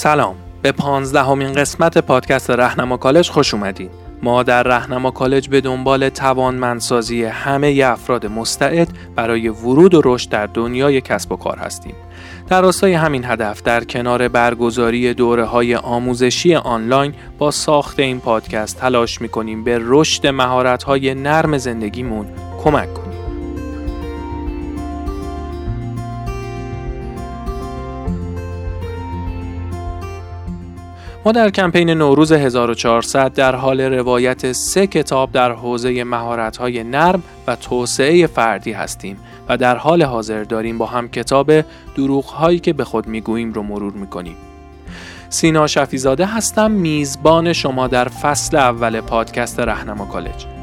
سلام. به پانزدهمین قسمت پادکست رهنما کالج خوش اومدین. ما در رهنما کالج به دنبال توانمندسازی همه افراد مستعد برای ورود و رشد در دنیای کسب و کار هستیم. در راستای همین هدف در کنار برگزاری دوره های آموزشی آنلاین با ساخت این پادکست تلاش می‌کنیم به رشد مهارت های نرم زندگیمون کمک کنیم. ما در کمپین نوروز 1400 در حال روایت سه کتاب در حوزه مهارت‌های نرم و توسعه فردی هستیم و در حال حاضر داریم با هم کتاب دروغ که به خود می‌گوییم رو مرور می‌کنیم. سینا شفیزاده هستم میزبان شما در فصل اول پادکست رهنما کالج.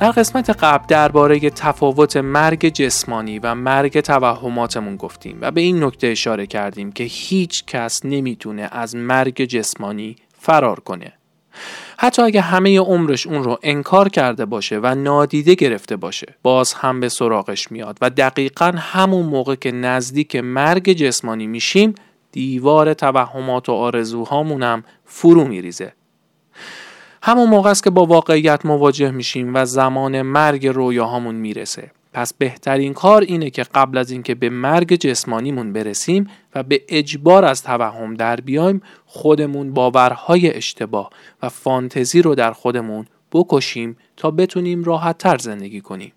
در قسمت قبل درباره تفاوت مرگ جسمانی و مرگ توهماتمون گفتیم و به این نکته اشاره کردیم که هیچ کس نمی‌تونه از مرگ جسمانی فرار کنه. حتی اگه همه عمرش اون رو انکار کرده باشه و نادیده گرفته باشه باز هم به سراغش میاد و دقیقا همون موقع که نزدیک مرگ جسمانی میشیم دیوار توهمات و آرزوهامونم فرو میریزه همون موقع است که با واقعیت مواجه میشیم و زمان مرگ رویاهامون می‌رسه. پس بهترین کار اینه که قبل از اینکه به مرگ جسمانیمون برسیم و به اجبار از توهم در بیایم خودمون باورهای اشتباه و فانتزی رو در خودمون بکشیم تا بتونیم راحت تر زندگی کنیم.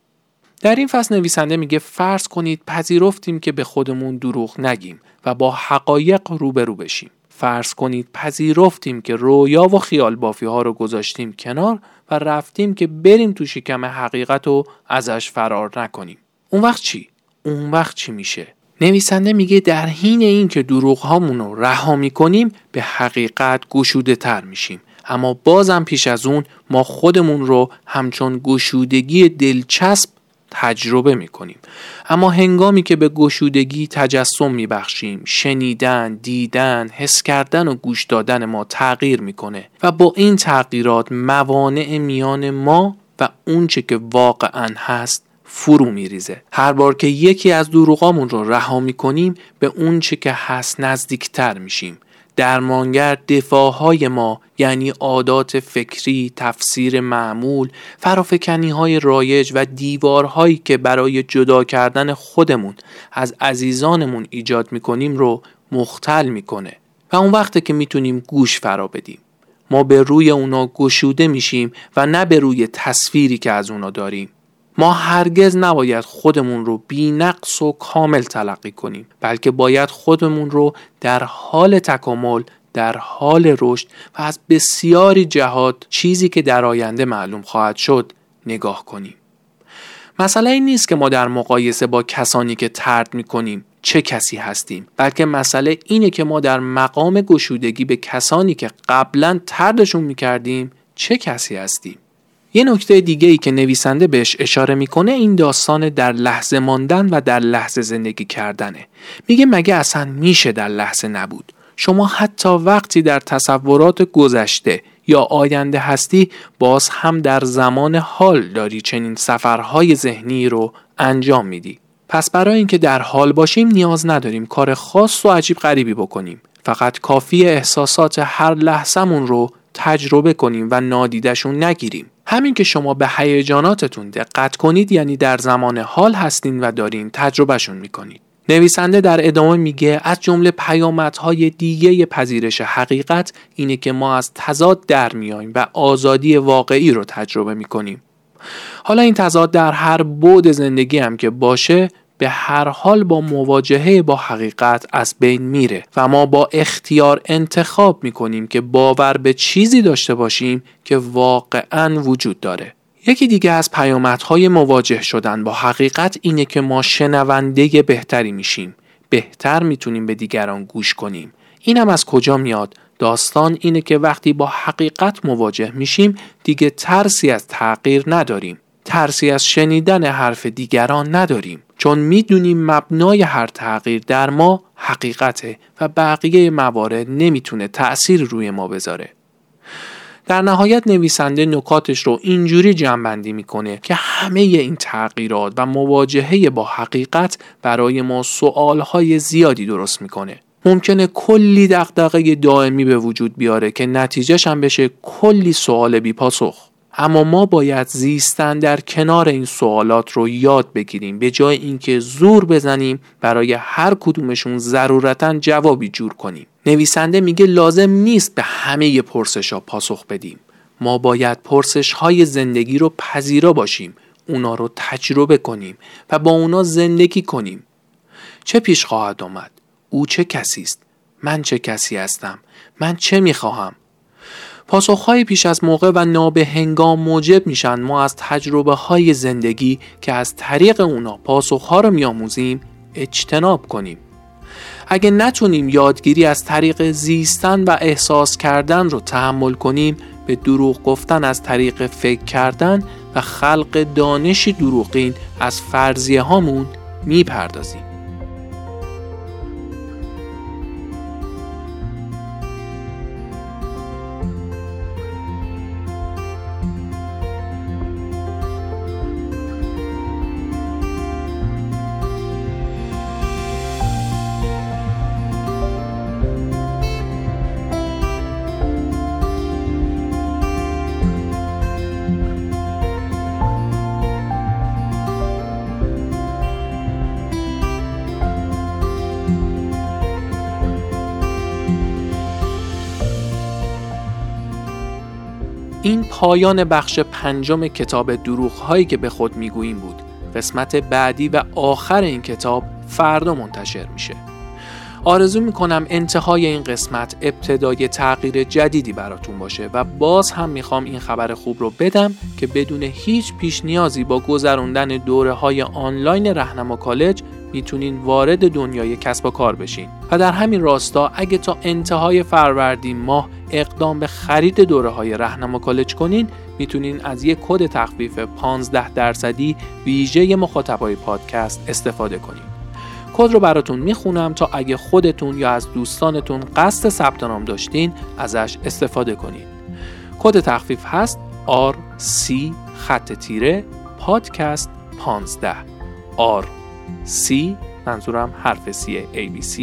در این فصل نویسنده میگه فرض کنید پذیرفتیم که به خودمون دروغ نگیم و با حقایق روبرو بشیم. فرض کنید پذیرفتیم که رویا و خیال بافی ها رو گذاشتیم کنار و رفتیم که بریم تو شکم حقیقت و ازش فرار نکنیم اون وقت چی؟ اون وقت چی میشه؟ نویسنده میگه در حین این که دروغ هامون رو رها می‌کنیم به حقیقت گشوده تر میشیم اما بازم پیش از اون ما خودمون رو همچون گشودگی دلچسب تجربه می کنیم اما هنگامی که به گشودگی تجسم می بخشیم شنیدن، دیدن، حس کردن و گوش دادن ما تغییر می‌کنه و با این تغییرات موانع میان ما و اونچه که واقعا هست فرو میریزه. هر بار که یکی از دروغامون رو رها می‌کنیم به اونچه که هست نزدیکتر میشیم. درمانگر دفاعهای ما یعنی عادات فکری، تفسیر معمول، فرافکنی های رایج و دیوارهایی که برای جدا کردن خودمون از عزیزانمون ایجاد می‌کنیم رو مختل می‌کنه و اون وقته که می‌تونیم گوش فرا بدیم. ما به روی اونا گشوده میشیم و نه به روی تصویری که از اونا داریم. ما هرگز نباید خودمون رو بی نقص و کامل تلقی کنیم بلکه باید خودمون رو در حال تکامل در حال رشد و از بسیاری جهات چیزی که در آینده معلوم خواهد شد نگاه کنیم. مسئله این نیست که ما در مقایسه با کسانی که ترد می کنیم چه کسی هستیم بلکه مسئله اینه که ما در مقام گشودگی به کسانی که قبلا تردشون می کردیم چه کسی هستیم. یه نکته دیگه ای که نویسنده بهش اشاره می‌کنه این داستان در لحظه ماندن و در لحظه زندگی کردنه. میگه مگه اصلا میشه در لحظه نبود؟ شما حتی وقتی در تصورات گذشته یا آینده هستی باز هم در زمان حال داری چنین سفرهای ذهنی رو انجام میدی. پس برای اینکه در حال باشیم نیاز نداریم کار خاص و عجیب غریبی بکنیم. فقط کافی احساسات هر لحظمون رو تجربه کنیم و نادیدشون نگیریم. همین که شما به هیجاناتتون دقت کنید یعنی در زمان حال هستین و دارین تجربهشون می‌کنید. نویسنده در ادامه میگه از جمله پیامدهای دیگه پذیرش حقیقت اینه که ما از تضاد در میایم و آزادی واقعی رو تجربه می‌کنیم. حالا این تضاد در هر بود زندگی هم که باشه به هر حال با مواجهه با حقیقت از بین میره و ما با اختیار انتخاب می‌کنیم که باور به چیزی داشته باشیم که واقعا وجود داره. یکی دیگه از پیامدهای مواجه شدن با حقیقت اینه که ما شنونده بهتری میشیم. بهتر می‌تونیم به دیگران گوش کنیم. اینم از کجا میاد؟ داستان اینه که وقتی با حقیقت مواجه میشیم دیگه ترسی از تغییر نداریم. ترسی از شنیدن حرف دیگران نداریم. چون می‌دونیم مبنای هر تغییر در ما حقیقته و بقیه موارد نمی‌تونه تأثیر روی ما بذاره. در نهایت نویسنده نکاتش رو اینجوری جمعبندی می‌کنه که همه این تغییرات و مواجهه با حقیقت برای ما سوالهای زیادی درست می‌کنه. ممکنه کلی دقدقه دائمی به وجود بیاره که نتیجهش هم بشه کلی سوال بی پاسخ. اما ما باید زیستن در کنار این سوالات رو یاد بگیریم به جای اینکه زور بزنیم برای هر کدومشون ضرورتا جوابی جور کنیم. نویسنده میگه لازم نیست به همه پرسش ها پاسخ بدیم. ما باید پرسش های زندگی رو پذیرا باشیم اونا رو تجربه کنیم و با اونا زندگی کنیم. چه پیش خواهد آمد؟ او چه کسی است؟ من چه کسی هستم؟ من چه می‌خواهم؟ پاسخهای پیش از موقع و نابهنگام موجب میشن. ما از تجربه های زندگی که از طریق اونا پاسخها رو میآموزیم اجتناب کنیم. اگه نتونیم یادگیری از طریق زیستن و احساس کردن رو تحمل کنیم به دروغ گفتن از طریق فکر کردن و خلق دانشی دروغین از فرضیه هامون می‌پردازیم. پایان بخش پنجم کتاب دروغ هایی که به خود می‌گوییم بود. قسمت بعدی و آخر این کتاب فردا منتشر میشه. آرزو می‌کنم انتهای این قسمت ابتدای تغییر جدیدی براتون باشه و باز هم می‌خوام این خبر خوب رو بدم که بدون هیچ پیش نیازی با گذروندن دوره های آنلاین رهنما کالج می‌تونین وارد دنیای کسب و کار بشین. و در همین راستا اگه تا انتهای فروردین ماه اقدام به خرید دوره های رهنما کالج کنین می‌تونین از یک کد تخفیف 15 درصدی ویژه مخاطبای پادکست استفاده کنین. کد رو براتون می‌خونم تا اگه خودتون یا از دوستانتون قصد ثبت نام داشتین ازش استفاده کنین. کد تخفیف هست RC خط تیره پادکست 15 R C منظورم حرف C ABC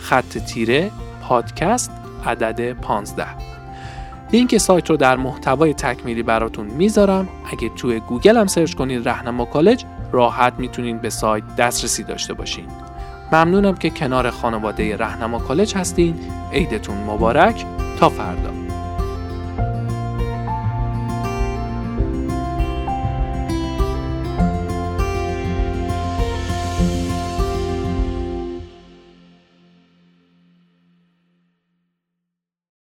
خط تیره پادکست عدد 15 لینک سایت رو در محتوای تکمیلی براتون می‌ذارم اگه توی گوگل هم search کنید رهنما کالج راحت می‌تونین به سایت دسترسی داشته باشین. ممنونم که کنار خانواده رهنما کالج هستین. عیدتون مبارک. تا فردا.